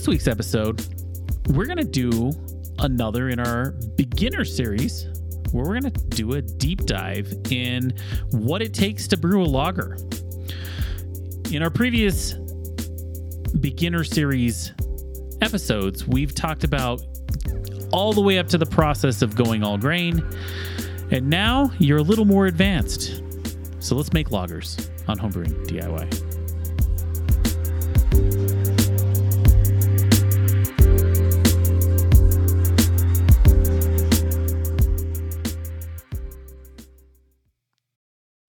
This week's episode, we're going to do another in our beginner series where we're going to do a deep dive in what it takes to brew a lager. In our previous beginner series episodes, we've talked about all the way up to the process of going all grain. And now you're a little more advanced. So let's make lagers on Homebrewing DIY.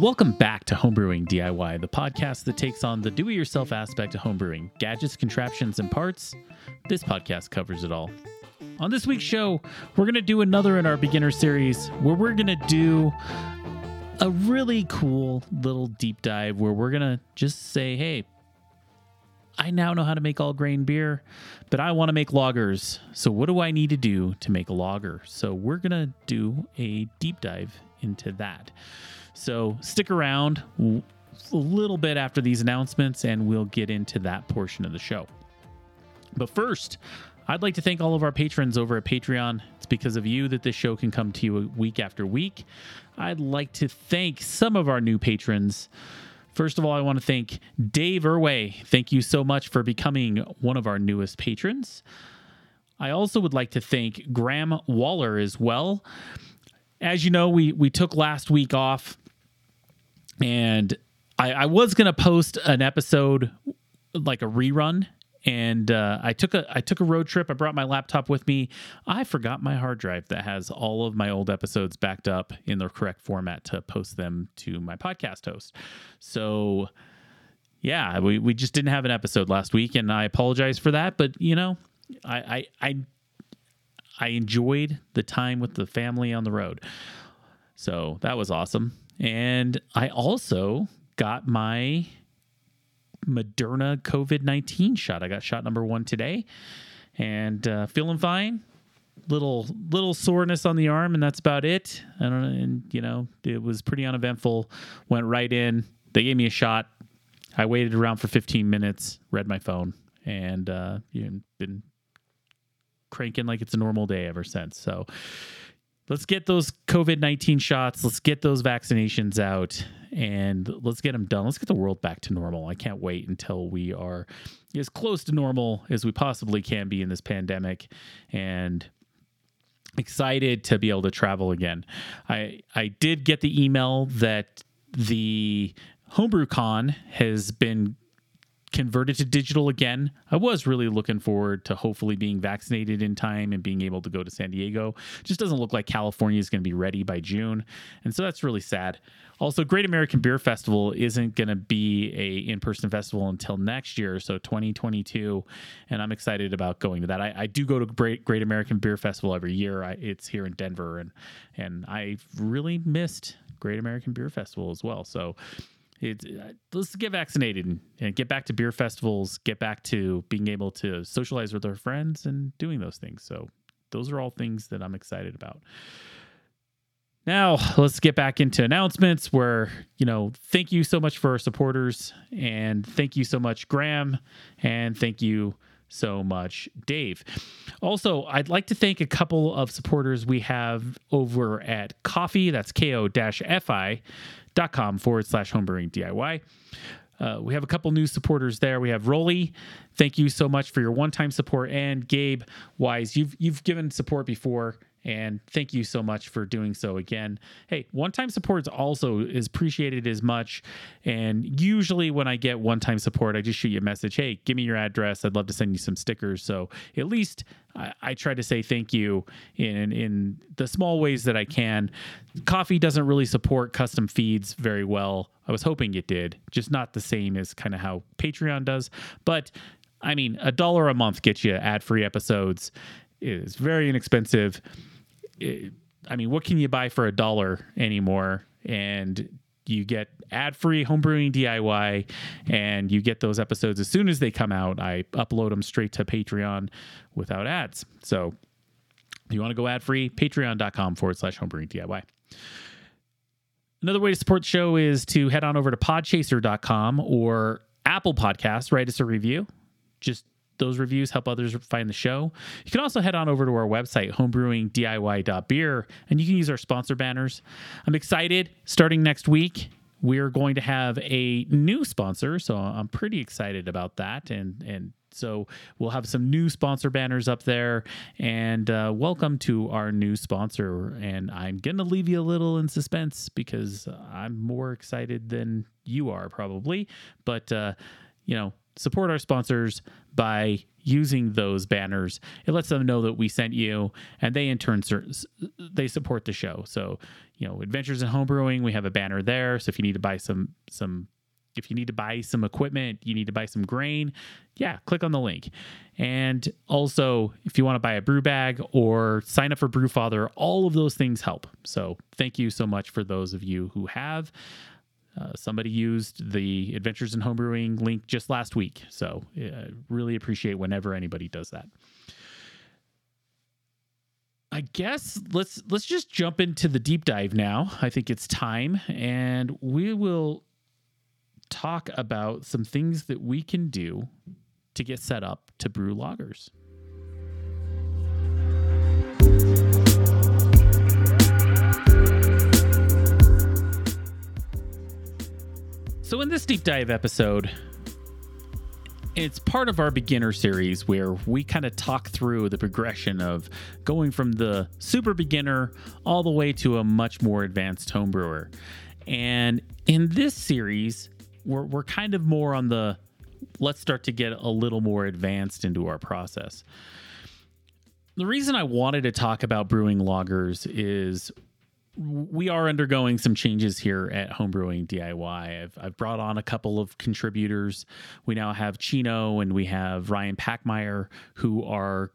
Welcome back to Homebrewing DIY, the podcast that takes on the do it yourself aspect of homebrewing gadgets, contraptions, and parts. This podcast covers it all. On this week's show, we're going to do another in our beginner series where we're going to do a really cool little deep dive where we're going to just say, hey, I now know how to make all grain beer, but I want to make lagers. So, what do I need to do to make a lager? So, we're going to do a deep dive into that. So, stick around a little bit after these announcements and we'll get into that portion of the show. But first, I'd like to thank all of our patrons over at Patreon. It's because of you that this show can come to you week after week. I'd like to thank some of our new patrons. First of all, I want to thank Dave Irway. Thank you so much for becoming one of our newest patrons. I also would like to thank Graham Waller as well. As you know, we we took last week off, and I, I was gonna post an episode like a rerun and uh, I took a I took a road trip. I brought my laptop with me. I forgot my hard drive that has all of my old episodes backed up in the correct format to post them to my podcast host. So yeah, we, we just didn't have an episode last week, and I apologize for that. But you know, I I I, I enjoyed the time with the family on the road, so that was awesome. And I also got my Moderna COVID 19 shot. I got shot number one today and uh, feeling fine. Little little soreness on the arm, and that's about it. I don't know, and you know it was pretty uneventful. Went right in. They gave me a shot. I waited around for 15 minutes, read my phone, and uh, you know, been cranking like it's a normal day ever since. So let's get those COVID 19 shots. Let's get those vaccinations out and let's get them done. Let's get the world back to normal. I can't wait until we are as close to normal as we possibly can be in this pandemic and excited to be able to travel again. I I did get the email that the Homebrew Con has been converted to digital again. I was really looking forward to hopefully being vaccinated in time and being able to go to San Diego. Just doesn't look like California is going to be ready by June. And so that's really sad. Also, Great American Beer Festival isn't going to be a in-person festival until next year, so 2022, and I'm excited about going to that. I, I do go to Great Great American Beer Festival every year. I, it's here in Denver, and and I've really missed Great American Beer Festival as well. So It's, uh, let's get vaccinated and get back to beer festivals, get back to being able to socialize with our friends and doing those things. So, those are all things that I'm excited about. Now, let's get back into announcements where, you know, thank you so much for our supporters and thank you so much, Graham, and thank you so much, Dave. Also, I'd like to thank a couple of supporters we have over at Ko-fi, that's ko-fi dot com forward slash homebrewing DIY. Uh, we have a couple new supporters there. We have Rolly. Thank you so much for your one-time support, and Gabe Wise. You've you've given support before, and thank you so much for doing so again. Hey, one-time support is also is appreciated as much. And usually, when I get one-time support, I just shoot you a message. Hey, give me your address. I'd love to send you some stickers. So at least I, I try to say thank you in in the small ways that I can. Ko-fi doesn't really support custom feeds very well. I was hoping it did, just not the same as kind of how Patreon does. But I mean, a dollar a month gets you ad-free episodes. Is very inexpensive. It- I mean, what can you buy for a dollar anymore? And you get ad-free homebrewing DIY, and you get those episodes as soon as they come out. I upload them straight to Patreon without ads. So if you want to go ad-free, patreon.com forward slash homebrewing DIY. Another way to support the show is to head on over to podchaser.com or Apple Podcasts, write us a review. Just those reviews help others find the show. You can also head on over to our website, homebrewingdiy.beer, and you can use our sponsor banners. I'm excited. Starting next week, we're going to have a new sponsor, so I'm pretty excited about that. And and so we'll have some new sponsor banners up there. And uh, welcome to our new sponsor. And I'm gonna leave you a little in suspense because I'm more excited than you are probably. But uh, you know, support our sponsors by using those banners. It lets them know that we sent you, and they in turn they support the show. So, you know, Adventures in Homebrewing, we have a banner there. So if you need to buy some some if you need to buy some equipment, you need to buy some grain, yeah, click on the link. And also, if you want to buy a brew bag or sign up for Brewfather, all of those things help. So, thank you so much for those of you who have. Uh, somebody used the Adventures in Homebrewing link just last week. So, uh, really appreciate whenever anybody does that. I guess let's let's just jump into the deep dive now. I think it's time and we will talk about some things that we can do to get set up to brew lagers. So, in this deep dive episode, it's part of our beginner series where we kind of talk through the progression of going from the super beginner all the way to a much more advanced homebrewer. And in this series, we're, we're kind of more on the let's start to get a little more advanced into our process. The reason I wanted to talk about brewing lagers is we are undergoing some changes here at Homebrewing DIY. I've, I've brought on a couple of contributors. We now have Chino and we have Ryan Packmeyer, who are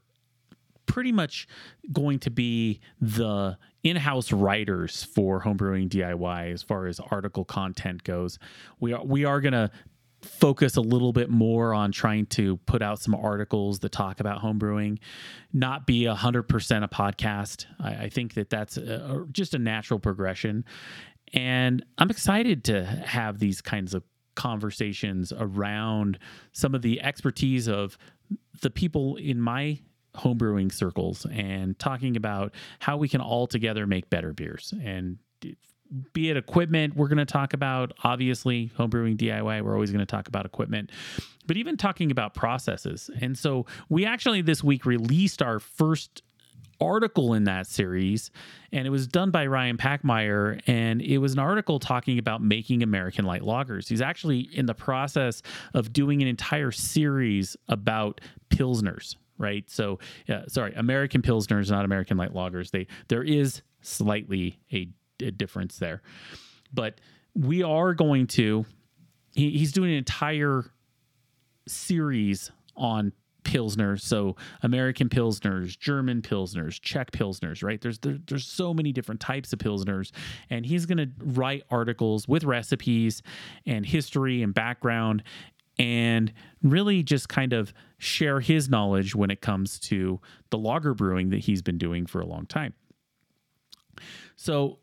pretty much going to be the in-house writers for homebrewing DIY as far as article content goes. We are we are going to focus a little bit more on trying to put out some articles that talk about homebrewing, not be a hundred percent a podcast. I, I think that that's a, just a natural progression, and I'm excited to have these kinds of conversations around some of the expertise of the people in my homebrewing circles and talking about how we can all together make better beers and be it equipment we're going to talk about obviously homebrewing diy we're always going to talk about equipment but even talking about processes and so we actually this week released our first article in that series and it was done by ryan packmeyer and it was an article talking about making american light lagers. he's actually in the process of doing an entire series about pilsners right so uh, sorry american pilsners not american light lagers. they there is slightly a a difference there. But we are going to, he, he's doing an entire series on pilsners. So american pilsners german pilsners czech pilsners right? There's there, there's so many different types of pilsners. And he's going to write articles with recipes and history and background and really just kind of share his knowledge when it comes to the lager brewing that he's been doing for a long time. So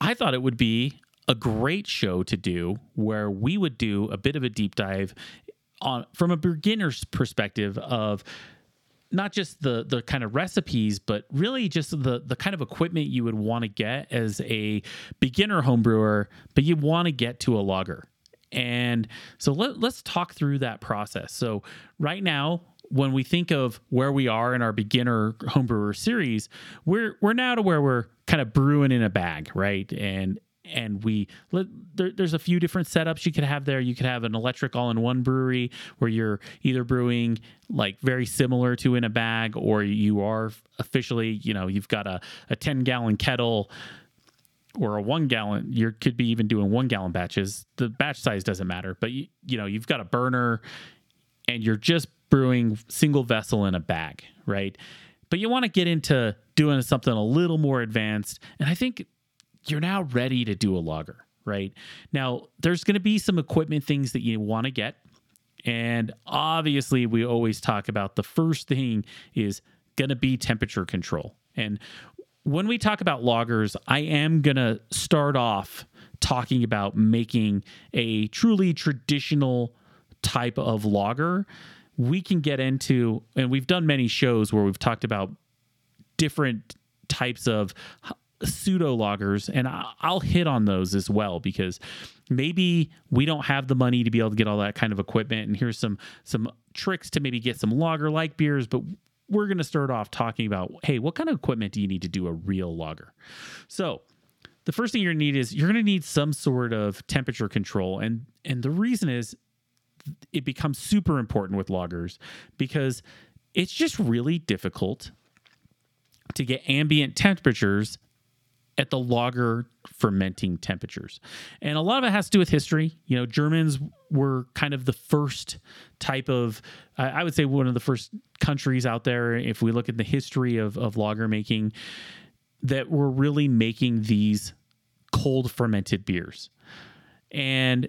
i thought it would be a great show to do where we would do a bit of a deep dive on from a beginner's perspective of not just the the kind of recipes, but really just the the kind of equipment you would want to get as a beginner home brewer, but you want to get to a lager. And so let, let's talk through that process. So right now, when we think of where we are in our beginner homebrewer series, we're we're now to where we're kind of brewing in a bag, right? And and we there, there's a few different setups you could have there. You could have an electric all-in-one brewery where you're either brewing like very similar to in a bag, or you are officially, you know, you've got a, a 10 gallon kettle or a one gallon. You could be even doing one gallon batches. The batch size doesn't matter, but you, you know, you've got a burner and you're just brewing single vessel in a bag, right? But you want to get into doing something a little more advanced. And I think you're now ready to do a lager, right? Now, there's going to be some equipment things that you want to get. And obviously, we always talk about the first thing is going to be temperature control. And when we talk about lagers, I am going to start off talking about making a truly traditional type of lager, We can get into, and we've done many shows where we've talked about different types of pseudo lagers, and I'll hit on those as well because maybe we don't have the money to be able to get all that kind of equipment. And here's some some tricks to maybe get some lager like beers, but we're going to start off talking about hey, what kind of equipment do you need to do a real lager? So the first thing you're going to need is you're going to need some sort of temperature control, and and the reason is it becomes super important with lagers because it's just really difficult to get ambient temperatures at the lager fermenting temperatures. And a lot of it has to do with history. You know, Germans were kind of the first type of, I would say, one of the first countries out there, if we look at the history of, of lager making, that were really making these cold fermented beers. And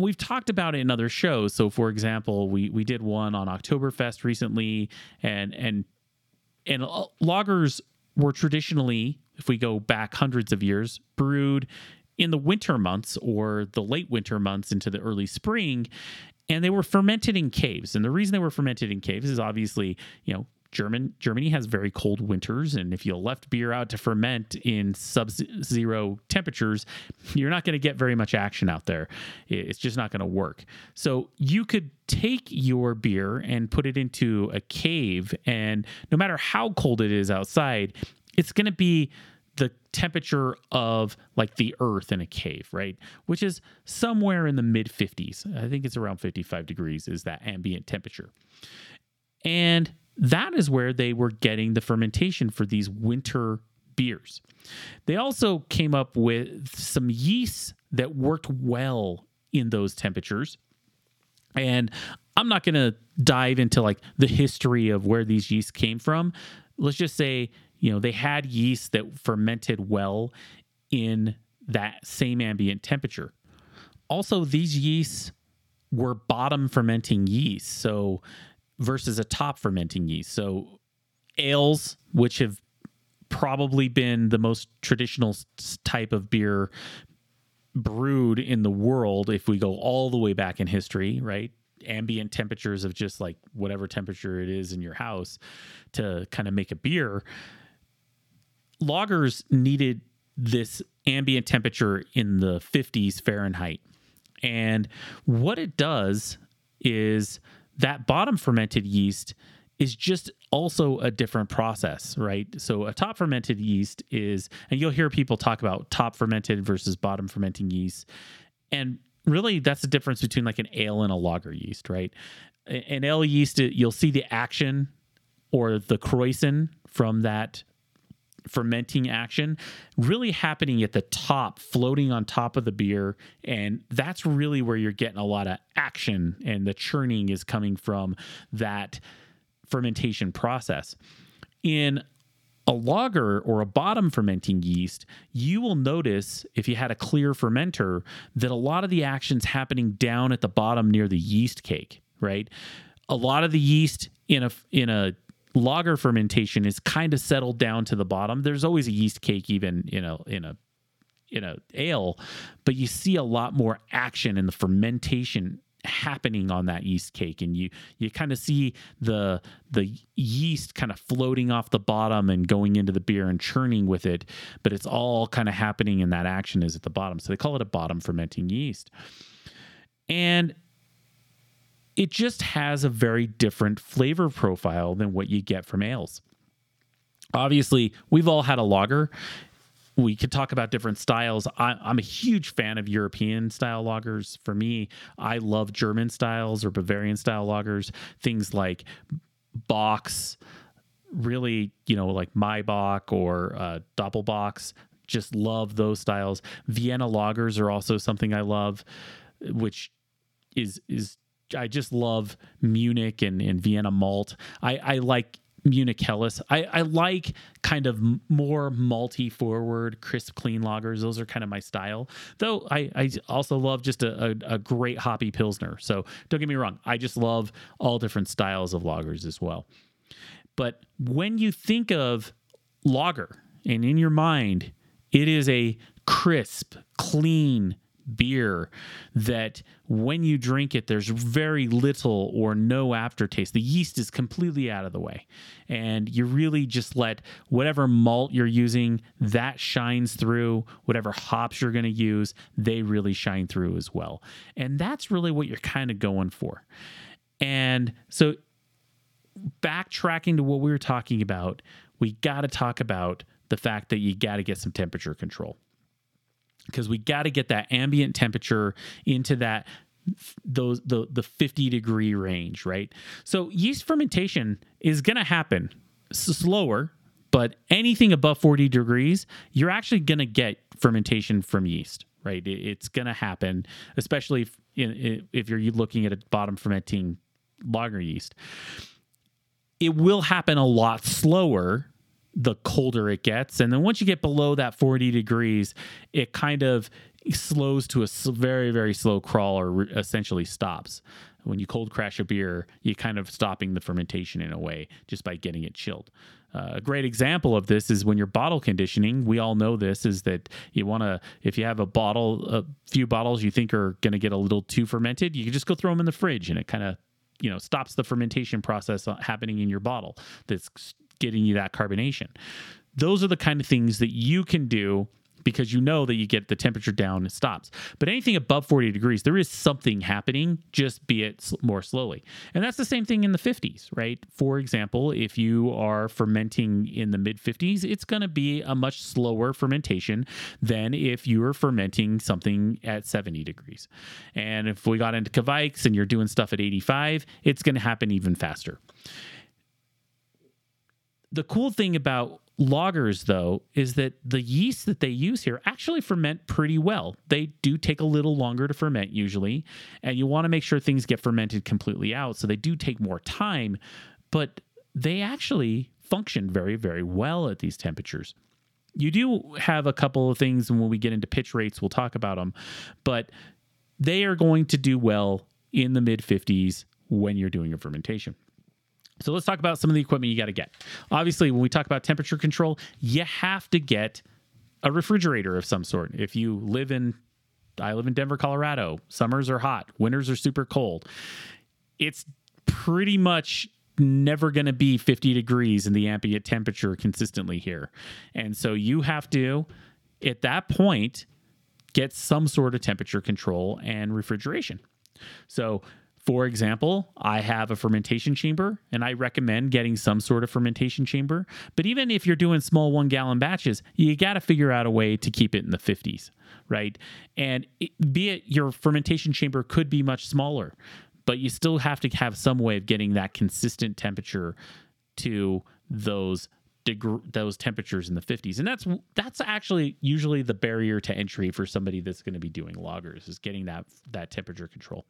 we've talked about it in other shows. So, for example, we we did one on Oktoberfest recently, and and and lagers were traditionally if we go back hundreds of years, brewed in the winter months or the late winter months into the early spring. And they were fermented in caves. And the reason they were fermented in caves is obviously, you know, German Germany has very cold winters, and if you left beer out to ferment in sub-zero temperatures, you're not going to get very much action out there. It's just not going to work. So you could take your beer and put it into a cave, and no matter how cold it is outside, it's going to be the temperature of like the earth in a cave, right? Which is somewhere in the mid 50s. I think it's around 55 degrees is that ambient temperature. And that is where they were getting the fermentation for these winter beers. They also came up with some yeasts that worked well in those temperatures. And I'm not going to dive into like the history of where these yeasts came from. Let's just say you know, they had yeast that fermented well in that same ambient temperature. Also, these yeasts were bottom fermenting yeast, so versus a top fermenting yeast. So ales, which have probably been the most traditional type of beer brewed in the world if we go all the way back in history, right? Ambient temperatures of just like whatever temperature it is in your house to kind of make a beer lagers needed this ambient temperature in the 50s Fahrenheit. And what it does is that bottom fermented yeast is just also a different process, right? So a top fermented yeast is, and you'll hear people talk about top fermented versus bottom fermenting yeast. And really that's the difference between like an ale and a lager yeast, right? An ale yeast, you'll see the action or the krausen from that fermenting action really happening at the top, floating on top of the beer. And that's really where you're getting a lot of action, and the churning is coming from that fermentation process. In a lager or a bottom fermenting yeast, you will notice if you had a clear fermenter that a lot of the action's happening down at the bottom near the yeast cake, right? A lot of the yeast in a in a lager fermentation is kind of settled down to the bottom. There's always a yeast cake even in a in a in a ale, but you see a lot more action in the fermentation happening on that yeast cake. And you you kind of see the the yeast kind of floating off the bottom and going into the beer and churning with it but it's all kind of happening and that action is at the bottom. So they call it a bottom fermenting yeast. And it just has a very different flavor profile than what you get from ales obviously we've all had a lager we could talk about different styles. I, am a huge fan of European style lagers. For me, I love German styles or Bavarian style lagers. Things like Bock's, really, you know, like Maibock or uh, Doppelbocks. Just love those styles. Vienna lagers are also something I love, which is is I just love Munich and, and Vienna malt. I, I like Munich Helles. I, I like kind of more malty forward, crisp, clean lagers. Those are kind of my style. Though I, I also love just a, a, a great hoppy Pilsner. So don't get me wrong. I just love all different styles of lagers as well. But when you think of lager and in your mind, it is a crisp, clean, beer that when you drink it, there's very little or no aftertaste. The yeast is completely out of the way. And you really just let whatever malt you're using, that shines through. Whatever hops you're going to use, they really shine through as well. And that's really what you're kind of going for. And so, backtracking to what we were talking about, we got to talk about the fact that you got to get some temperature control because we got to get that ambient temperature into that those the the 50 degree range right? So yeast fermentation is going to happen slower but anything above 40 degrees you're actually going to get fermentation from yeast right? It's going to happen especially if, if you're looking at a bottom fermenting lager yeast. It will happen a lot slower the colder it gets. And then once you get below that 40 degrees, it kind of slows to a very, very slow crawl or essentially stops. When you cold crash a beer, you're kind of stopping the fermentation in a way just by getting it chilled. Uh, a great example of this is when you're bottle conditioning. We all know this is that you want to, if you have a bottle, a few bottles you think are going to get a little too fermented, you can just go throw them in the fridge and it kind of you know stops the fermentation process happening in your bottle that's getting you that carbonation. Those are the kind of things that you can do because you know that you get the temperature down and it stops. But anything above 40 degrees, there is something happening, just be it more slowly. And that's the same thing in the 50s, right? For example, if you are fermenting in the mid 50s, it's going to be a much slower fermentation than if you are fermenting something at 70 degrees. And if we got into Kveik's and you're doing stuff at 85, it's going to happen even faster the cool thing about lagers though is that the yeast that they use here actually ferment pretty well. They do take a little longer to ferment usually and you want to make sure things get fermented completely out so they do take more time but they actually function very very well at these temperatures. You do have a couple of things and when we get into pitch rates we'll talk about them but they are going to do well in the mid 50s when you're doing a fermentation so let's talk about some of the equipment you got to get. Obviously, when we talk about temperature control, you have to get a refrigerator of some sort. If you live in, I live in Denver, Colorado, summers are hot, winters are super cold. It's pretty much never going to be 50 degrees in the ambient temperature consistently here. And so you have to, at that point, get some sort of temperature control and refrigeration. So for example, I have a fermentation chamber and I recommend getting some sort of fermentation chamber. But even if you're doing small one gallon batches, you got to figure out a way to keep it in the 50s, right? And it, be it your fermentation chamber could be much smaller, but you still have to have some way of getting that consistent temperature to those deg- those temperatures in the 50s and that's that's actually usually the barrier to entry for somebody that's going to be doing lagers is getting that that temperature control.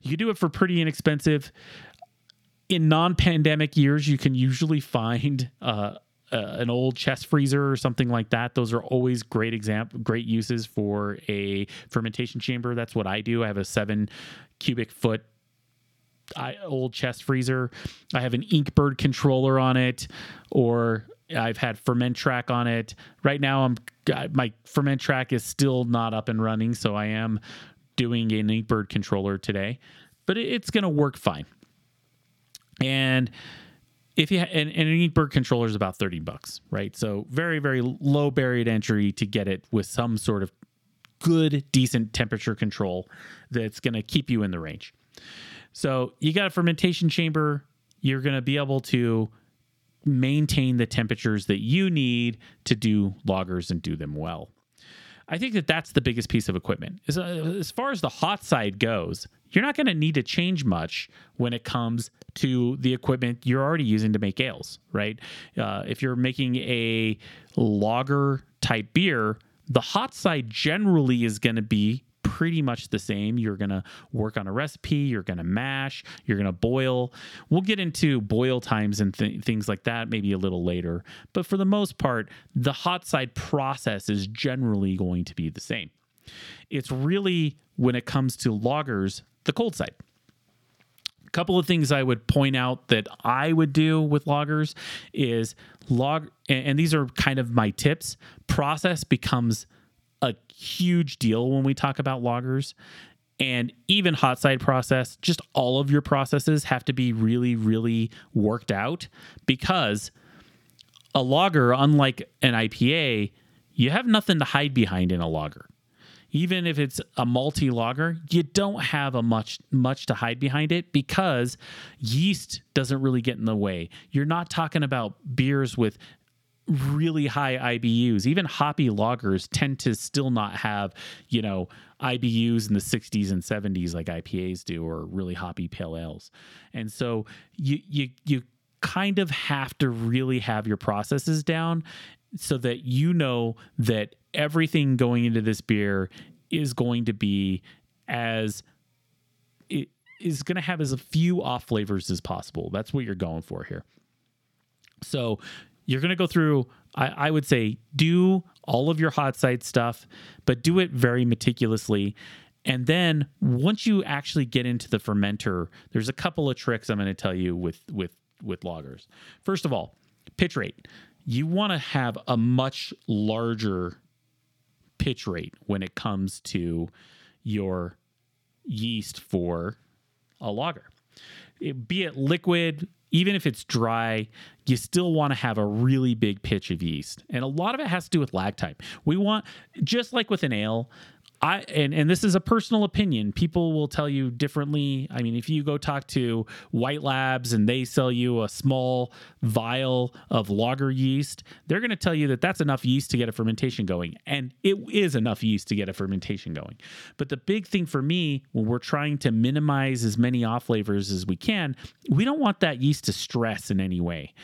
You can do it for pretty inexpensive. In non-pandemic years you can usually find uh, uh, an old chest freezer or something like that. Those are always great example great uses for a fermentation chamber. That's what i do. I have a seven cubic foot I, old chest freezer. I have an Inkbird controller on it, or I've had Fermentrack on it. Right now, I'm my Fermentrack is still not up and running, so I am doing an Inkbird controller today, but it, it's going to work fine. And if you ha- and, and an Inkbird controller is about thirty bucks, right? So very very low barrier entry to get it with some sort of good decent temperature control that's going to keep you in the range. So you got a fermentation chamber. You're going to be able to maintain the temperatures that you need to do lagers and do them well. I think that that's the biggest piece of equipment. As, uh, as far as the hot side goes, you're not going to need to change much when it comes to the equipment you're already using to make ales, right? Uh, if you're making a lager type beer, the hot side generally is going to be pretty much the same. You're going to work on a recipe, you're going to mash, you're going to boil. We'll get into boil times and th- things like that maybe a little later. But for the most part, the hot side process is generally going to be the same. It's really, when it comes to lagers, the cold side A couple of things I would point out that I would do with lagers is log, and these are kind of my tips. Process becomes a huge deal when we talk about lagers. And even hot side process just all of your processes have to be really really worked out because a lager unlike an ipa you have nothing to hide behind in a lager. Even if it's a multi lager you don't have a much much to hide behind it because yeast doesn't really get in the way. You're not talking about beers with really high IBUs. Even hoppy lagers tend to still not have, you know, IBUs in the 60s and 70s like IPAs do or really hoppy pale ales. And so you you you kind of have to really have your processes down so that you know that everything going into this beer is going to be as it is going to have as few off flavors as possible. That's what you're going for here. So you're going to go through, I, I, would say, do all of your hot side stuff, but do it very meticulously. And then once you actually get into the fermenter, there's a couple of tricks I'm going to tell you with with with lagers. First of all, pitch rate. You want to have a much larger pitch rate when it comes to your yeast for a lager. It, be it liquid, even if it's dry, you still want to have a really big pitch of yeast. And a lot of it has to do with lag time. We want, just like with an ale, I and, and this is a personal opinion. People will tell you differently. I mean, if you go talk to White Labs and they sell you a small vial of lager yeast, they're going to tell you that that's enough yeast to get a fermentation going, and it is enough yeast to get a fermentation going. But the big thing for me when we're trying to minimize as many off flavors as we can, we don't want that yeast to stress in any way.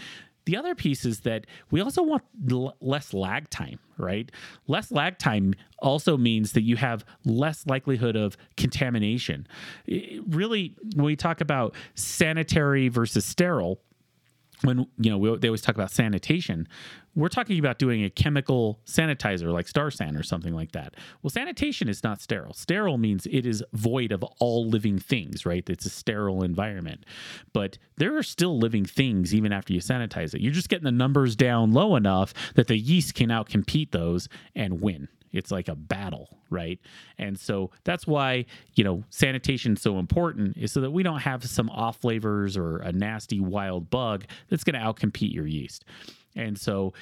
The other piece is that we also want l- less lag time, right? Less lag time also means that you have less likelihood of contamination. It really, when we talk about sanitary versus sterile, when you know we, they always talk about sanitation we're talking about doing a chemical sanitizer like Starsan or something like that. Well, sanitation is not sterile. Sterile means it is void of all living things, right? It's a sterile environment. But there are still living things even after you sanitize it. You're just getting the numbers down low enough that the yeast can outcompete those and win. It's like a battle, right? And so that's why, you know, sanitation is so important is so that we don't have some off flavors or a nasty wild bug that's going to outcompete your yeast. And so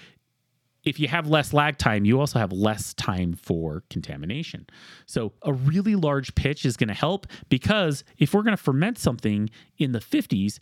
if you have less lag time, you also have less time for contamination. So, a really large pitch is going to help because if we're going to ferment something in the 50s,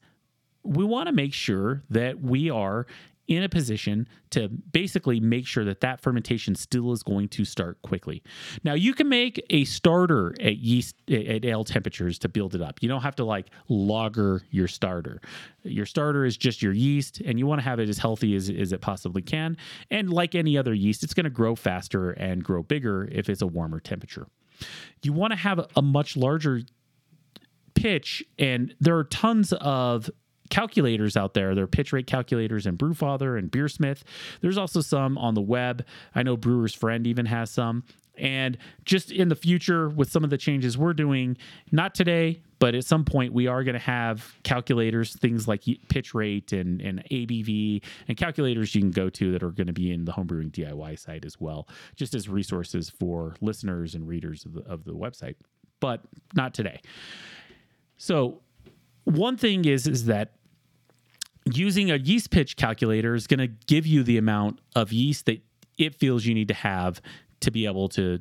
we want to make sure that we are in a position to basically make sure that that fermentation still is going to start quickly. Now, you can make a starter at yeast at ale temperatures to build it up. You don't have to like lager your starter. Your starter is just your yeast, and you want to have it as healthy as, as it possibly can. And like any other yeast, it's going to grow faster and grow bigger if it's a warmer temperature. You want to have a much larger pitch, and there are tons of calculators out there. There are pitch rate calculators and Brewfather and Beersmith. There's also some on the web. I know Brewer's Friend even has some. And just in the future, with some of the changes we're doing, not today, but at some point, we are going to have calculators, things like pitch rate and, and ABV, and calculators you can go to that are going to be in the homebrewing DIY site as well, just as resources for listeners and readers of the, of the website. But not today. So, one thing is is that using a yeast pitch calculator is going to give you the amount of yeast that it feels you need to have to be able to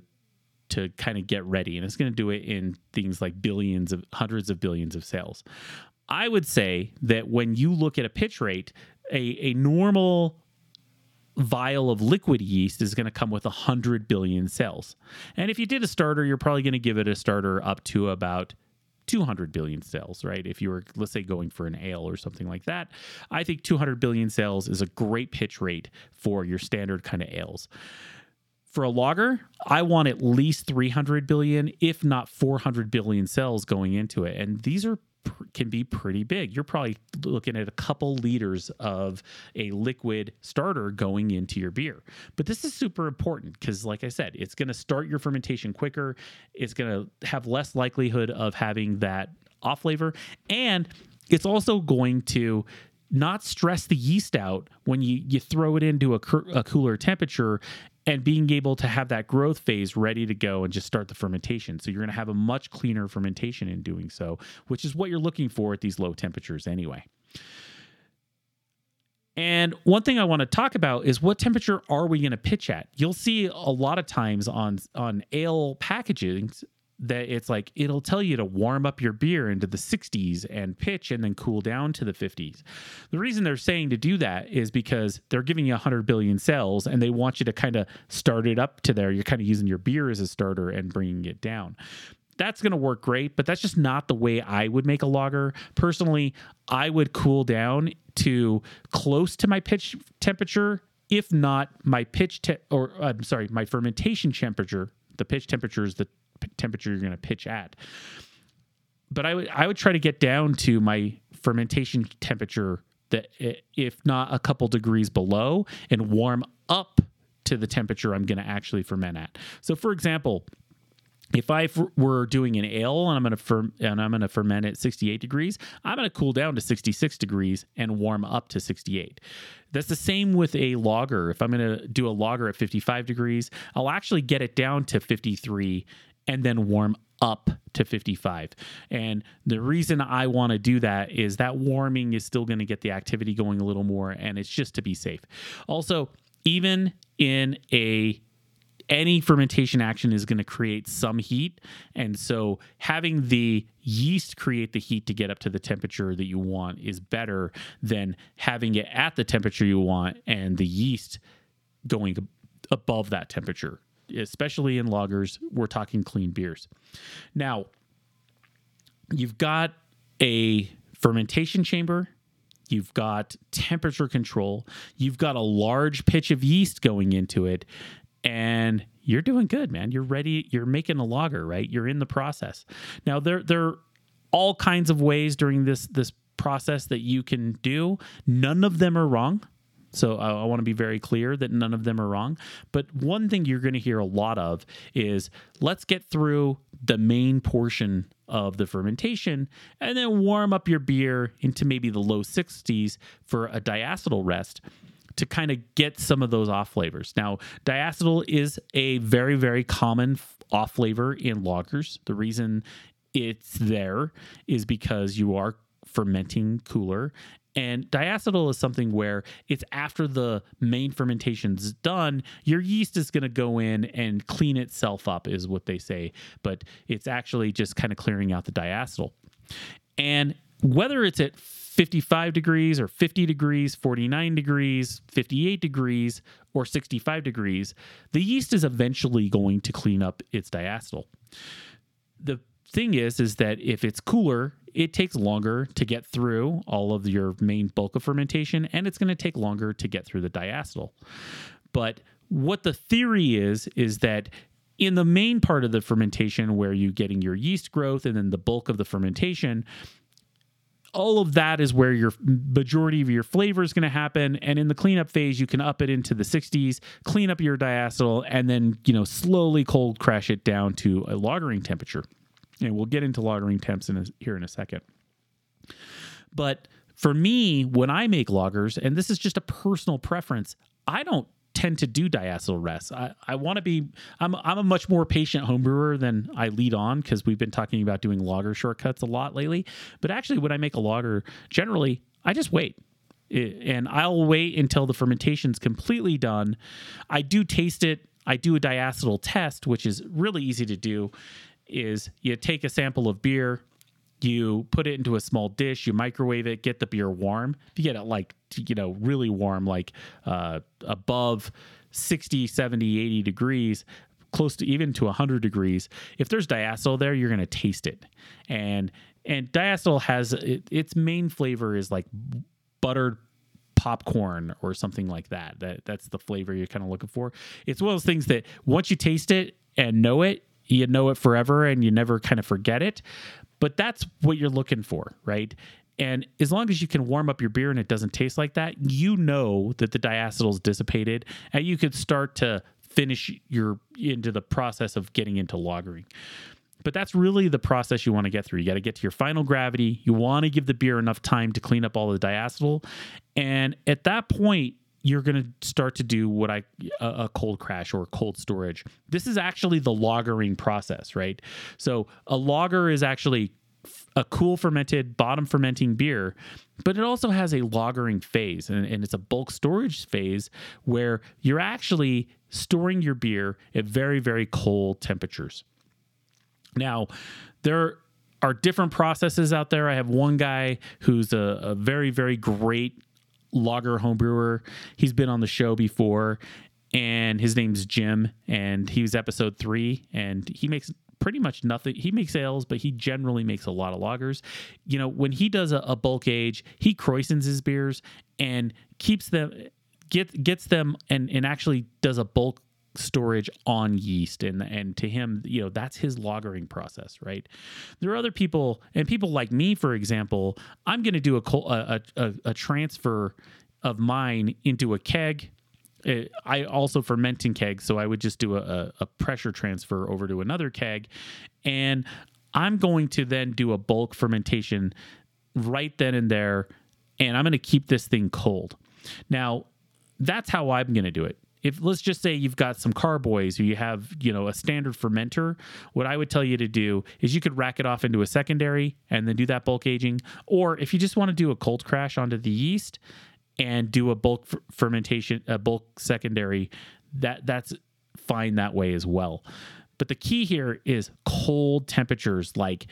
to kind of get ready and it's going to do it in things like billions of hundreds of billions of cells. I would say that when you look at a pitch rate a, a normal vial of liquid yeast is going to come with 100 billion cells. And if you did a starter you're probably going to give it a starter up to about 200 billion sales, right? If you were, let's say, going for an ale or something like that, I think 200 billion sales is a great pitch rate for your standard kind of ales. For a lager, I want at least 300 billion, if not 400 billion cells going into it. And these are can be pretty big. You're probably looking at a couple liters of a liquid starter going into your beer. But this is super important because, like I said, it's going to start your fermentation quicker. It's going to have less likelihood of having that off flavor. And it's also going to not stress the yeast out when you, you throw it into a, a cooler temperature and being able to have that growth phase ready to go and just start the fermentation. So you're going to have a much cleaner fermentation in doing so, which is what you're looking for at these low temperatures anyway. And one thing I want to talk about is what temperature are we going to pitch at? You'll see a lot of times on on ale packaging that it's like it'll tell you to warm up your beer into the 60s and pitch and then cool down to the 50s. The reason they're saying to do that is because they're giving you 100 billion cells and they want you to kind of start it up to there. You're kind of using your beer as a starter and bringing it down. That's going to work great, but that's just not the way I would make a lager. Personally, I would cool down to close to my pitch temperature, if not my pitch te- or I'm sorry, my fermentation temperature. The pitch temperature is the temperature you're going to pitch at. But I would I would try to get down to my fermentation temperature that if not a couple degrees below and warm up to the temperature I'm going to actually ferment at. So for example, if I f- were doing an ale and I'm going to fer- and I'm going to ferment at 68 degrees, I'm going to cool down to 66 degrees and warm up to 68. That's the same with a lager. If I'm going to do a lager at 55 degrees, I'll actually get it down to 53 and then warm up to 55. And the reason I want to do that is that warming is still going to get the activity going a little more and it's just to be safe. Also, even in a any fermentation action is going to create some heat. And so having the yeast create the heat to get up to the temperature that you want is better than having it at the temperature you want and the yeast going above that temperature especially in lagers, we're talking clean beers. Now, you've got a fermentation chamber, you've got temperature control, you've got a large pitch of yeast going into it, and you're doing good, man. You're ready. You're making a lager, right? You're in the process. Now, there there are all kinds of ways during this this process that you can do. None of them are wrong. So I, I want to be very clear that none of them are wrong. But one thing you're going to hear a lot of is let's get through the main portion of the fermentation and then warm up your beer into maybe the low 60s for a diacetyl rest to kind of get some of those off flavors. Now, diacetyl is a very, very common off flavor in lagers. The reason it's there is because you are fermenting cooler and diacetyl is something where it's after the main fermentation's done, your yeast is going to go in and clean itself up, is what they say. But it's actually just kind of clearing out the diacetyl. And whether it's at 55 degrees or 50 degrees, 49 degrees, 58 degrees, or 65 degrees, the yeast is eventually going to clean up its diacetyl. The thing is is that if it's cooler, it takes longer to get through all of your main bulk of fermentation and it's going to take longer to get through the diacetyl. But what the theory is is that in the main part of the fermentation where you're getting your yeast growth and then the bulk of the fermentation all of that is where your majority of your flavor is going to happen and in the cleanup phase you can up it into the 60s clean up your diacetyl and then you know slowly cold crash it down to a lagering temperature and we'll get into lagering temps in a, here in a second but for me when i make lagers and this is just a personal preference i don't tend to do diacetyl rest. I, I want to be I'm I'm a much more patient homebrewer than I lead on because we've been talking about doing lager shortcuts a lot lately. But actually when I make a lager, generally I just wait. and I'll wait until the fermentation's completely done. I do taste it. I do a diacetyl test, which is really easy to do. Is you take a sample of beer, you put it into a small dish, you microwave it, get the beer warm. If you get it like, you know, really warm, like uh, above 60, 70, 80 degrees, close to even to 100 degrees, if there's diacetyl there, you're going to taste it. And and diacetyl has it, its main flavor is like buttered popcorn or something like that. That that's the flavor you're kind of looking for. It's one of those things that once you taste it and know it, you know it forever and you never kind of forget it. But that's what you're looking for, right? And as long as you can warm up your beer and it doesn't taste like that, you know that the diacetyl is dissipated and you could start to finish your into the process of getting into lagering. But that's really the process you want to get through. You got to get to your final gravity. You want to give the beer enough time to clean up all the diacetyl. And at that point, you're going to start to do what I a, cold crash or cold storage. This is actually the lagering process, right? So a lager is actually a cool fermented bottom fermenting beer, but it also has a lagering phase and, and it's a bulk storage phase where you're actually storing your beer at very very cold temperatures. Now, there are different processes out there. I have one guy who's a, a very very great lager homebrewer. He's been on the show before, and his name's Jim, and he was episode three, and he makes pretty much nothing. He makes ales, but he generally makes a lot of lagers. You know, when he does a, a bulk age, he krausens his beers and keeps them, get gets them, and and actually does a bulk storage on yeast and and to him you know that's his lagering process right? There are other people and people like me for example i'm going to do a, a, a, a transfer of mine into a keg. Uh, I also ferment in kegs, so I would just do a, a, pressure transfer over to another keg, and I'm going to then do a bulk fermentation right then and there, and I'm going to keep this thing cold. Now, that's how I'm going to do it if let's just say you've got some carboys or you have you know a standard fermenter what i would tell you to do is you could rack it off into a secondary and then do that bulk aging or if you just want to do a cold crash onto the yeast and do a bulk f- fermentation a bulk secondary that that's fine that way as well but the key here is cold temperatures like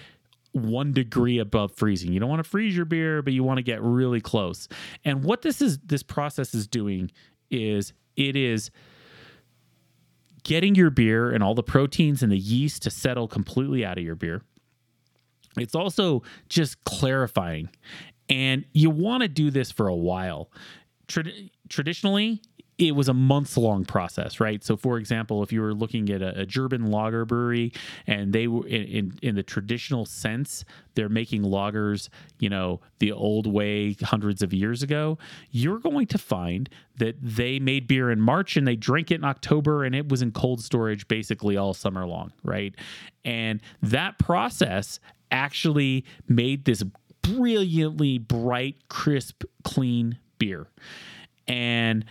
one degree above freezing. You don't want to freeze your beer, but you want to get really close. And what this is this process is doing is it is getting your beer and all the proteins and the yeast to settle completely out of your beer. It's also just clarifying. And you want to do this for a while. Trad- traditionally, it was a months long process, right? So, for example, if you were looking at a, a German lager brewery and they were in, in, in, the traditional sense, they're making lagers, you know, the old way hundreds of years ago, you're going to find that they made beer in March and they drank it in October and it was in cold storage basically all summer long, right? And that process actually made this brilliantly bright, crisp, clean beer. And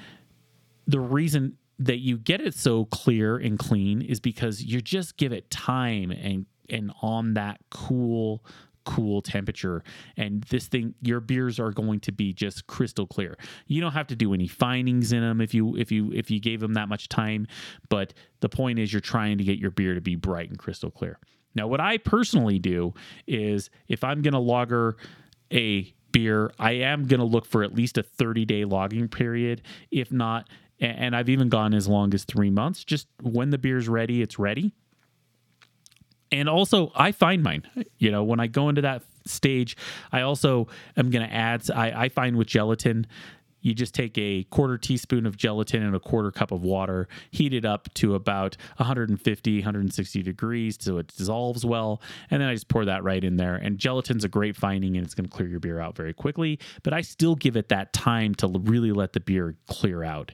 the reason that you get it so clear and clean is because you just give it time and and on that cool cool temperature. And this thing your beers are going to be just crystal clear. You don't have to do any finings in them if you if you if you gave them that much time. But the point is you're trying to get your beer to be bright and crystal clear. Now what i personally do is if i'm going to lager a beer, I am going to look for at least a 30 day logging period. If not, and I've even gone as long as three months. Just when the beer's ready, it's ready. And also, I find mine. You know, when I go into that stage, I also am going to add. I, I find with gelatin, you just take a quarter teaspoon of gelatin and a quarter cup of water, heat it up to about 150, 160 degrees so it dissolves well, and then I just pour that right in there. And gelatin's a great fining and it's going to clear your beer out very quickly, but I still give it that time to really let the beer clear out.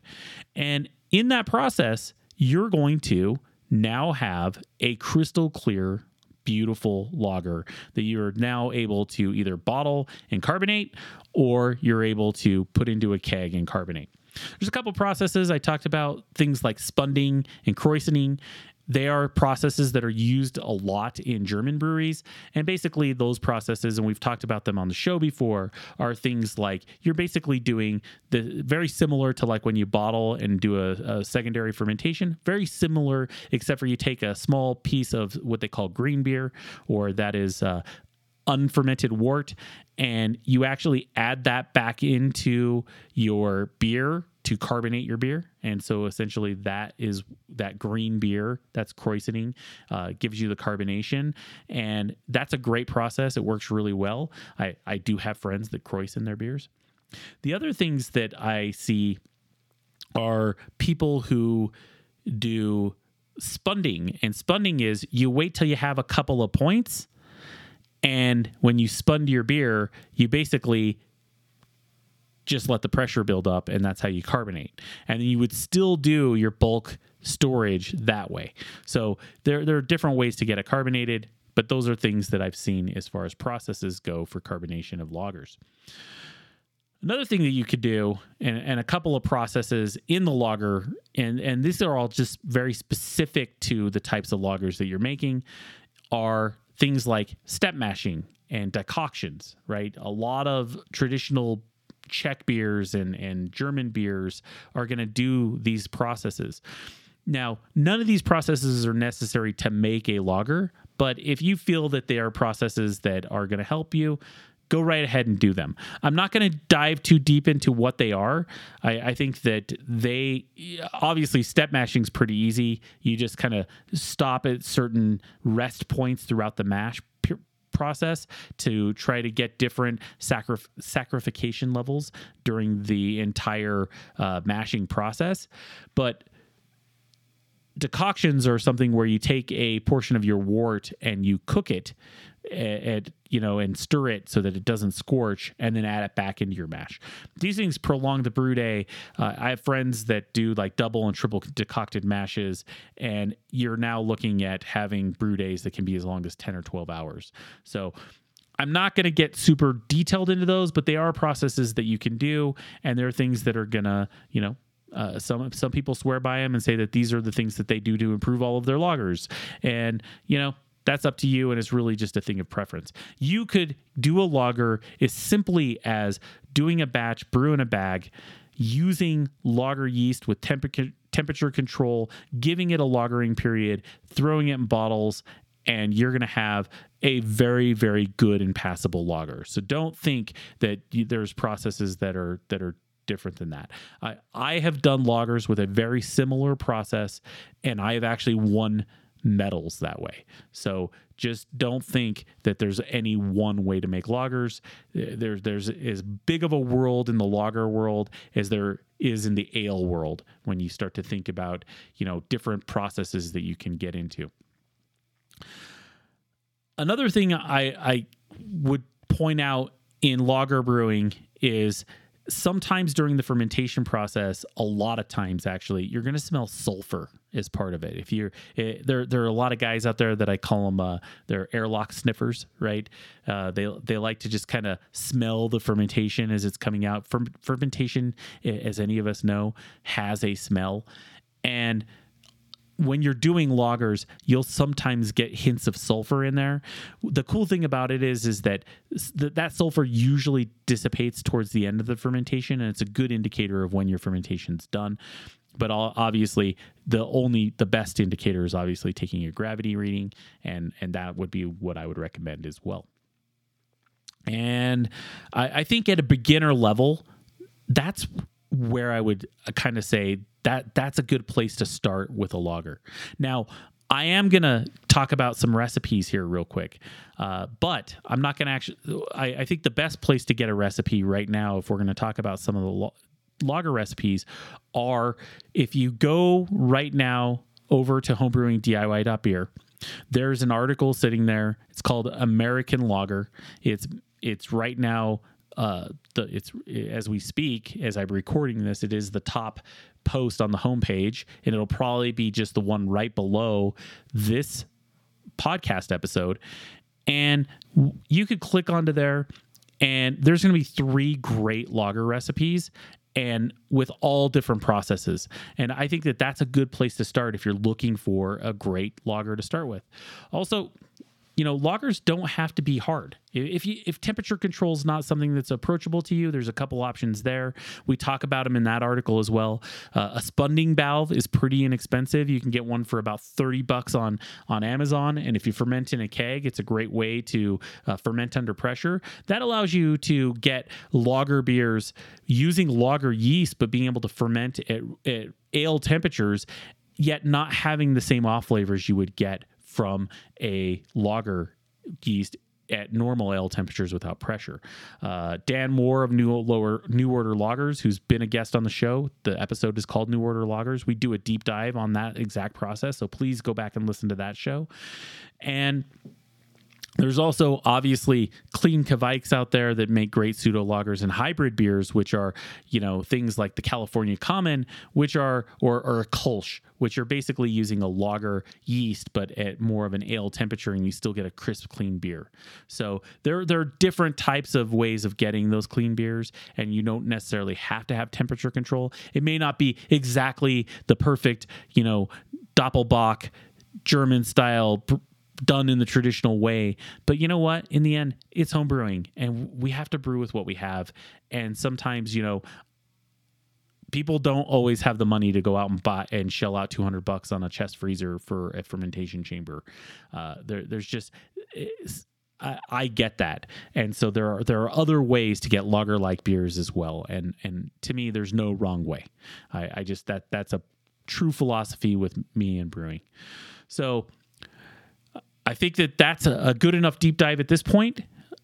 And in that process, you're going to now have a crystal clear beautiful lager that you're now able to either bottle and carbonate or you're able to put into a keg and carbonate. There's a couple processes I talked about, things like spunding and krausening, they are processes that are used a lot in German breweries. And basically, those processes, and we've talked about them on the show before, are things like you're basically doing the very similar to like when you bottle and do a, a secondary fermentation, very similar, except for you take a small piece of what they call green beer, or that is uh, unfermented wort and you actually add that back into your beer to carbonate your beer. And so essentially that is that green beer that's krausening uh, gives you the carbonation. And that's a great process. It works really well. I, I do have friends that krausen their beers. The other things that i see are people who do spunding. And spunding is you wait till you have a couple of points and when you spun your beer, you basically just let the pressure build up, and that's how you carbonate. And you would still do your bulk storage that way. So there, there are different ways to get it carbonated, but those are things that I've seen as far as processes go for carbonation of lagers. Another thing that you could do, and, and, a couple of processes in the lager, and, and these are all just very specific to the types of lagers that you're making, are things like step mashing and decoctions, right? A lot of traditional Czech beers and, and German beers are going to do these processes. Now, none of these processes are necessary to make a lager, but if you feel that they are processes that are going to help you, go right ahead and do them. I'm not going to dive too deep into what they are. I, I, think that they obviously step mashing is pretty easy. You just kind of stop at certain rest points throughout the mash process to try to get different sacrif- sacrification levels during the entire uh, mashing process. But decoctions are something where you take a portion of your wort and you cook it and you know and stir it so that it doesn't scorch and then add it back into your mash. These things prolong the brew day. Uh, i have friends that do like double and triple decocted mashes and you're now looking at having brew days that can be as long as 10 or 12 hours. So I'm not going to get super detailed into those, but they are processes that you can do, and there are things that are gonna, you know, uh, some some people swear by them and say that these are the things that they do to improve all of their lagers, and you know that's up to you, and it's really just a thing of preference. You could do a lager as simply as doing a batch, brew in a bag, using lager yeast with temperature temperature control, giving it a lagering period, throwing it in bottles, and you're going to have a very very good and passable lager. So don't think that there's processes that are that are different than that. I I have done lagers with a very similar process and I have actually won medals that way. So just don't think that there's any one way to make lagers. There's there's as big of a world in the lager world as there is in the ale world when you start to think about, you know, different processes that you can get into. Another thing I I would point out in lager brewing is sometimes during the fermentation process a lot of times actually you're going to smell sulfur as part of it. If you're it, eh, there there are a lot of guys out there that i call them uh, they're airlock sniffers right? Uh, they they like to just kind of smell the fermentation as it's coming out. Fer- fermentation as any of us know has a smell. And when you're doing lagers, you'll sometimes get hints of sulfur in there. The cool thing about it is, is that th- that sulfur usually dissipates towards the end of the fermentation, and it's a good indicator of when your fermentation's done. But obviously, the only the best indicator is obviously taking a gravity reading, and and that would be what I would recommend as well. And I, I think at a beginner level, that's where I would uh, kind of say that that's a good place to start with a lager. Now, I am gonna talk about some recipes here real quick, uh, but I'm not gonna actually. I, I, think the best place to get a recipe right now, if we're gonna talk about some of the lo- lager recipes, are if you go right now over to homebrewingdiy.beer. There's an article sitting there. It's called American Lager. It's it's right now uh, the it's as we speak, as I'm recording this, it is the top post on the homepage, and it'll probably be just the one right below this podcast episode. And you could click onto there, and there's going to be three great lager recipes, and with all different processes. And I think that that's a good place to start if you're looking for a great lager to start with. Also, you know, lagers don't have to be hard. If you if temperature control is not something that's approachable to you, there's a couple options there. We talk about them in that article as well. Uh, a spunding valve is pretty inexpensive. You can get one for about thirty bucks on on Amazon, and if you ferment in a keg, it's a great way to uh, ferment under pressure. That allows you to get lager beers using lager yeast, but being able to ferment at, at ale temperatures, yet not having the same off flavors you would get from a lager yeast at normal ale temperatures without pressure. Uh, Dan Moore of New Lower New Order Lagers, who's been a guest on the show, the episode is called New Order Lagers. We do a deep dive on that exact process, so please go back and listen to that show. And there's also obviously clean Kveik's out there that make great pseudo lagers and hybrid beers, which are, you know, things like the California Common, which are, or, or a Kolsch, which are basically using a lager yeast, but at more of an ale temperature, and you still get a crisp, clean beer. So there, there are different types of ways of getting those clean beers, and you don't necessarily have to have temperature control. It may not be exactly the perfect, you know, Doppelbock German style done in the traditional way. But you know what? In the end, it's home brewing and we have to brew with what we have. And sometimes, you know, people don't always have the money to go out and buy and shell out 200 bucks on a chest freezer for a fermentation chamber. Uh, there, there's just, I, I, get that. And so there are, there are other ways to get lager like beers as well. And, and to me, there's no wrong way. I, I just, that, that's a true philosophy with me and brewing. So, I think that that's a, a good enough deep dive at this point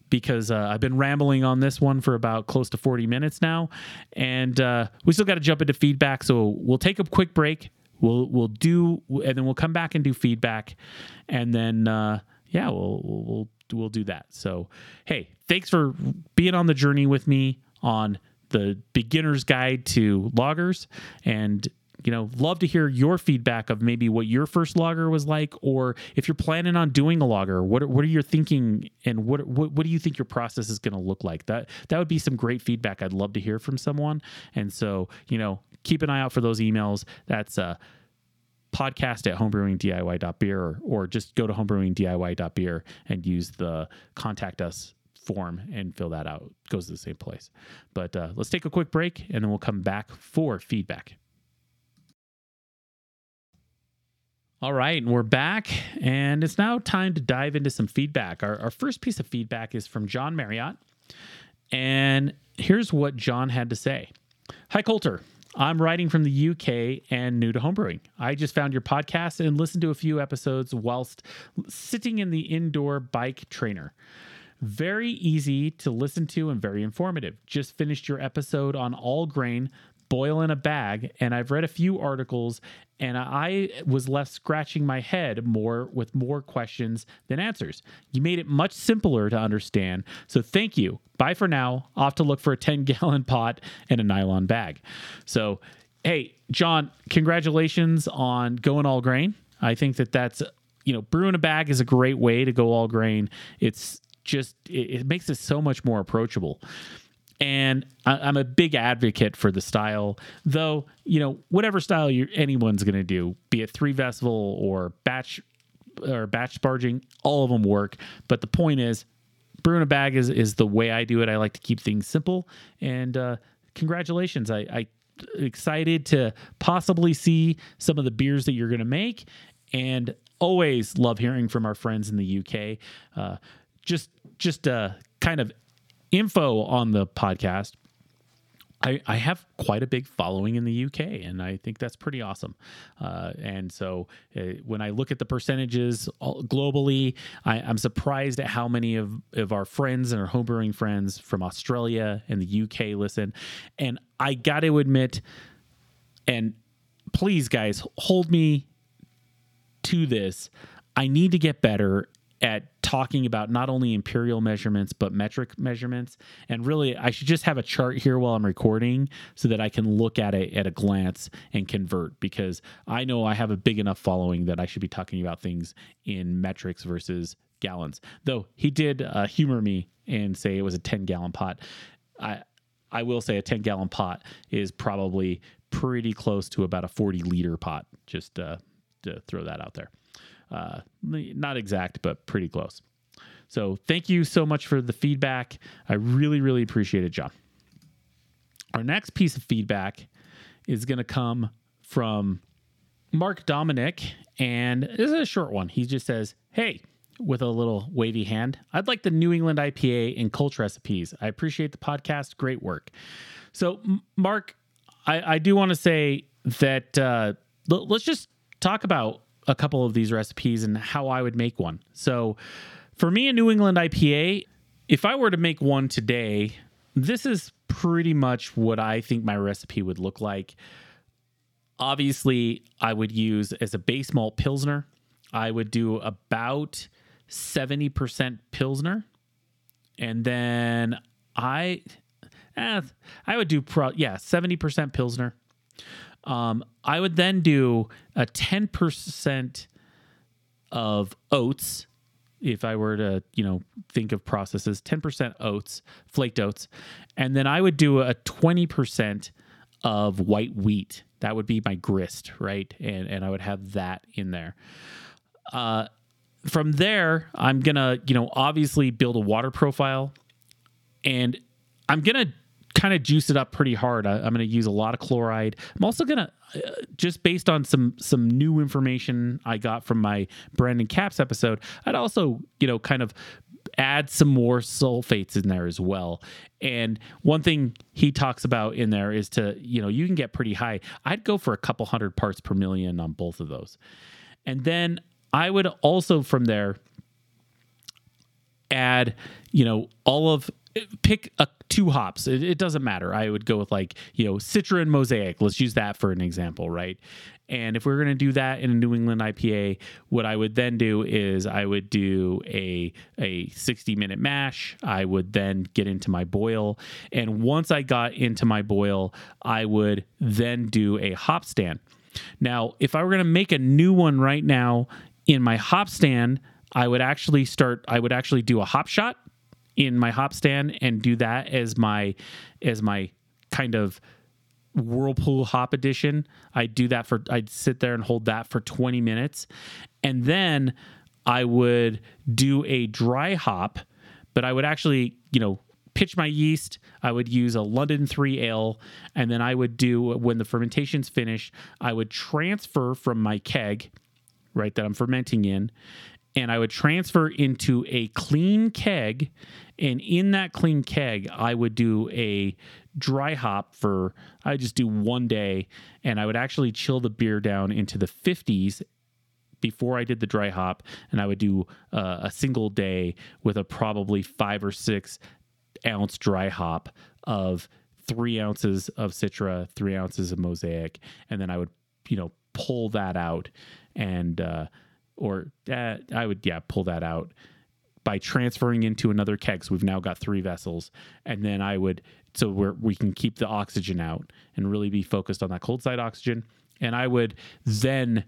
because uh, I've been rambling on this one for about close to 40 minutes now, and uh, we still got to jump into feedback. So we'll take a quick break. We'll we'll do, and then we'll come back and do feedback, and then uh, yeah, we'll we'll we'll do that. So hey, thanks for being on the journey with me on the beginner's guide to lagers and you know, love to hear your feedback of maybe what your first lager was like, or if you're planning on doing a lager, what what are your thinking and what, what what do you think your process is going to look like? That that would be some great feedback. I'd love to hear from someone. And so, you know, keep an eye out for those emails. That's uh podcast at homebrewingdiy.beer or, or just go to homebrewingdiy.beer and use the contact us form and fill that out. It goes to the same place. But uh, let's take a quick break and then we'll come back for feedback. All right, we're back, and it's now time to dive into some feedback. Our, our first piece of feedback is from John Marriott, and here's what John had to say Hi, Colter. I'm writing from the UK and new to homebrewing. I just found your podcast and listened to a few episodes whilst sitting in the indoor bike trainer. Very easy to listen to and very informative. Just finished your episode on all grain boil in a bag. And I've read a few articles and I was left scratching my head more with more questions than answers. You made it much simpler to understand. So thank you. Bye for now. Off to look for a 10 gallon pot and a nylon bag. So, hey, John, congratulations on going all grain. I think that that's, you know, brewing a bag is a great way to go all grain. It's just, it, it makes it so much more approachable and I, am a big advocate for the style, though. You know, whatever style anyone's going to do, be it three vessel or batch or batch sparging, all of them work. But the point is, brewing a bag is is the way I do it. I like to keep things simple. And uh, congratulations, I, I excited to possibly see some of the beers that you're going to make, and always love hearing from our friends in the UK. Uh, just just uh, kind of info on the podcast, I, I have quite a big following in the UK, and I think that's pretty awesome. Uh, and so uh, when I look at the percentages globally, I, I'm surprised at how many of, of our friends and our homebrewing friends from Australia and the UK listen. And I got to admit, and please, guys, hold me to this. I need to get better at talking about not only imperial measurements but metric measurements. And really i should just have a chart here while i'm recording so that i can look at it at a glance and convert because i know i have a big enough following that i should be talking about things in metrics versus gallons. Though he did uh, humor me and say it was a 10 gallon pot. I i will say a 10 gallon pot is probably pretty close to about a 40 liter pot just uh, to throw that out there uh, not exact, but pretty close. So thank you so much for the feedback. I really, really appreciate it, John. Our next piece of feedback is going to come from Mark Dominic, and this is a short one. He just says, Hey, with a little wavy hand, I'd like the New England IPA and Kolsch recipes. I appreciate the podcast. Great work. So, Mark, I, I do want to say that uh, let's just talk about a couple of these recipes and how I would make one. So, for me, a New England IPA, if I were to make one today, this is pretty much what I think my recipe would look like. Obviously, I would use as a base malt Pilsner, I would do about 70% Pilsner. And then I, eh, I would do pro, yeah, 70% Pilsner. Um, I would then do a 10% of oats if I were to, you know, think of processes, 10% oats, flaked oats, and then I would do a 20% of white wheat. That would be my grist, right? And and I would have that in there. Uh, from there, I'm gonna, you know, obviously build a water profile, and I'm gonna kind of juice it up pretty hard. I, am going to use a lot of chloride. I'm also going to uh, just based on some some new information I got from my Brandon Caps episode. I'd also you know kind of add some more sulfates in there as well. And one thing he talks about in there is to you know you can get pretty high. I'd go for a couple hundred parts per million on both of those, and then I would also from there add you know all of pick a, two hops. It, it, doesn't matter. I would go with like you know Citra and Mosaic. Let's use that for an example, right? And if we are going to do that in a New England IPA, what I would then do is I would do a a 60 minute mash. I would then get into my boil, and once I got into my boil, I would then do a hop stand. Now, if I were going to make a new one right now in my hop stand, I would actually start. I would actually do a hop shot in my hop stand and do that as my as my kind of whirlpool hop edition. I'd do that for i'd sit there and hold that for 20 minutes. And then i would do a dry hop but i would actually you know pitch my yeast. I would use a london 3 ale and then i would do when the fermentation's finished i would transfer from my keg right that i'm fermenting in and I would transfer into a clean keg. And in that clean keg, I would do a dry hop for, I just do one day. And I would actually chill the beer down into the 50s before I did the dry hop. And I would do uh, a single day with a probably five or six ounce dry hop of three ounces of Citra, three ounces of Mosaic. And then I would, you know, pull that out and, uh, or uh, I would yeah pull that out by transferring into another keg. So we've now got three vessels, and then I would so we can keep the oxygen out and really be focused on that cold side oxygen. And I would then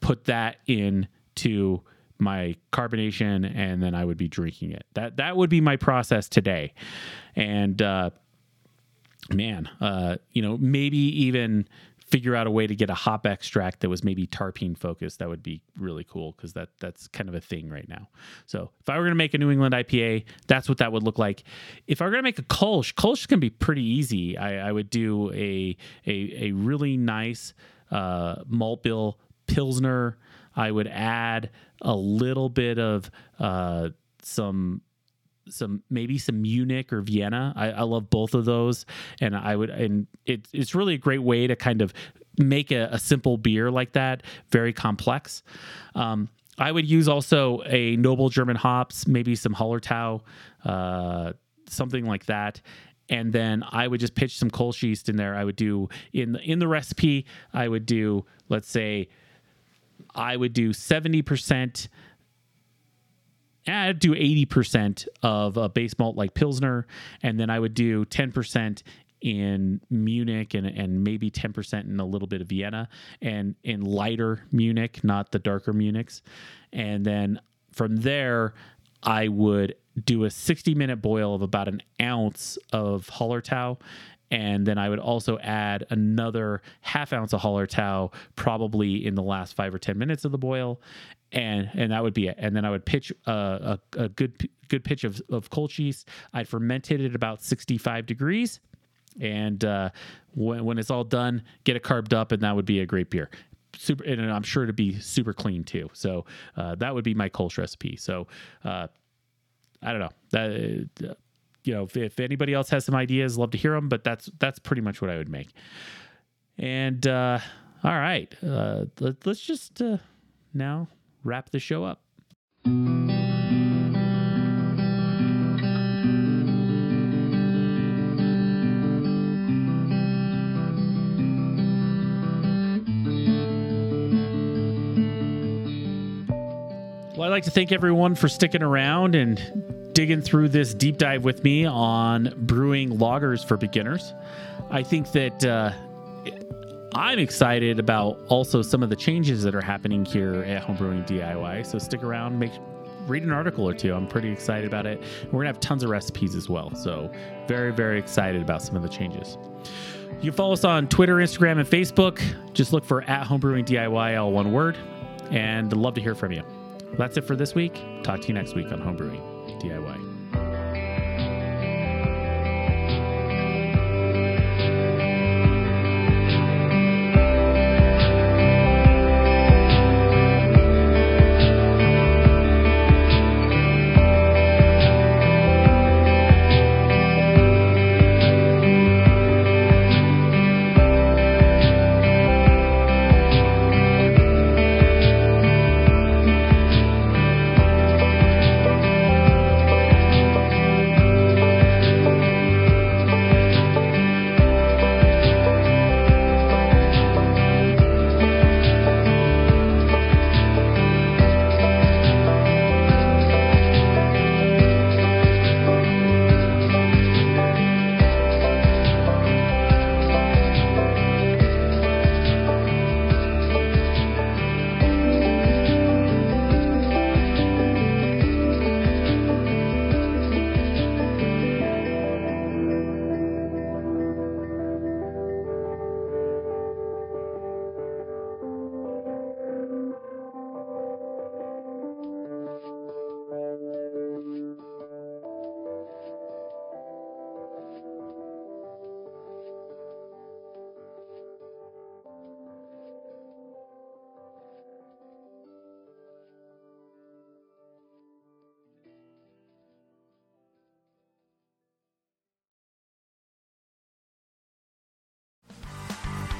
put that in to my carbonation, and then I would be drinking it. That that would be my process today, and uh, man, uh, you know maybe even figure out a way to get a hop extract that was maybe terpene focused, that would be really cool because that that's kind of a thing right now. So if I were going to make a New England IPA, that's what that would look like. If I were going to make a Kolsch, Kolsch can be pretty easy. I, I would do a a, a really nice uh, malt bill pilsner. I would add a little bit of uh, some some maybe some Munich or Vienna. I, I love both of those, and I would and it, it's really a great way to kind of make a, a simple beer like that very complex. Um, I would use also a noble German hops, maybe some Hallertau, uh, something like that. And then I would just pitch some Kolsch yeast in there. I would do in the, in the recipe. I would do let's say I would do seventy percent. I'd do 80% of a base malt like Pilsner, and then I would do 10% in Munich and, and maybe 10% in a little bit of Vienna and in lighter Munich, not the darker Munichs. And then from there, I would do a 60 minute boil of about an ounce of Hallertau. And then I would also add another half ounce of Hallertau, probably in the last five or 10 minutes of the boil. And, and that would be it. And then I would pitch a, a, a good good pitch of, of Kolsch yeast. I'd ferment it at about 65 degrees and uh, when, when it's all done, get it carved up, and that would be a great beer. Super, and I'm sure to be super clean too. So uh, that would be my Kolsch recipe. So uh, I don't know that. Uh, you know, if, if, anybody else has some ideas, love to hear them. But that's that's pretty much what I would make. And uh, all right, uh, let, us just now wrap the show up. Well, I'd like to thank everyone for sticking around and digging through this deep dive with me on brewing lagers for beginners. I think that uh, I'm excited about also some of the changes that are happening here at Homebrewing DIY. So stick around, make read an article or two. I'm pretty excited about it. We're gonna have tons of recipes as well. So very, very excited about some of the changes. You can follow us on Twitter, Instagram, and Facebook. Just look for at Homebrewing DIY, all one word. And love to hear from you. That's it for this week. Talk to you next week on Homebrewing DIY.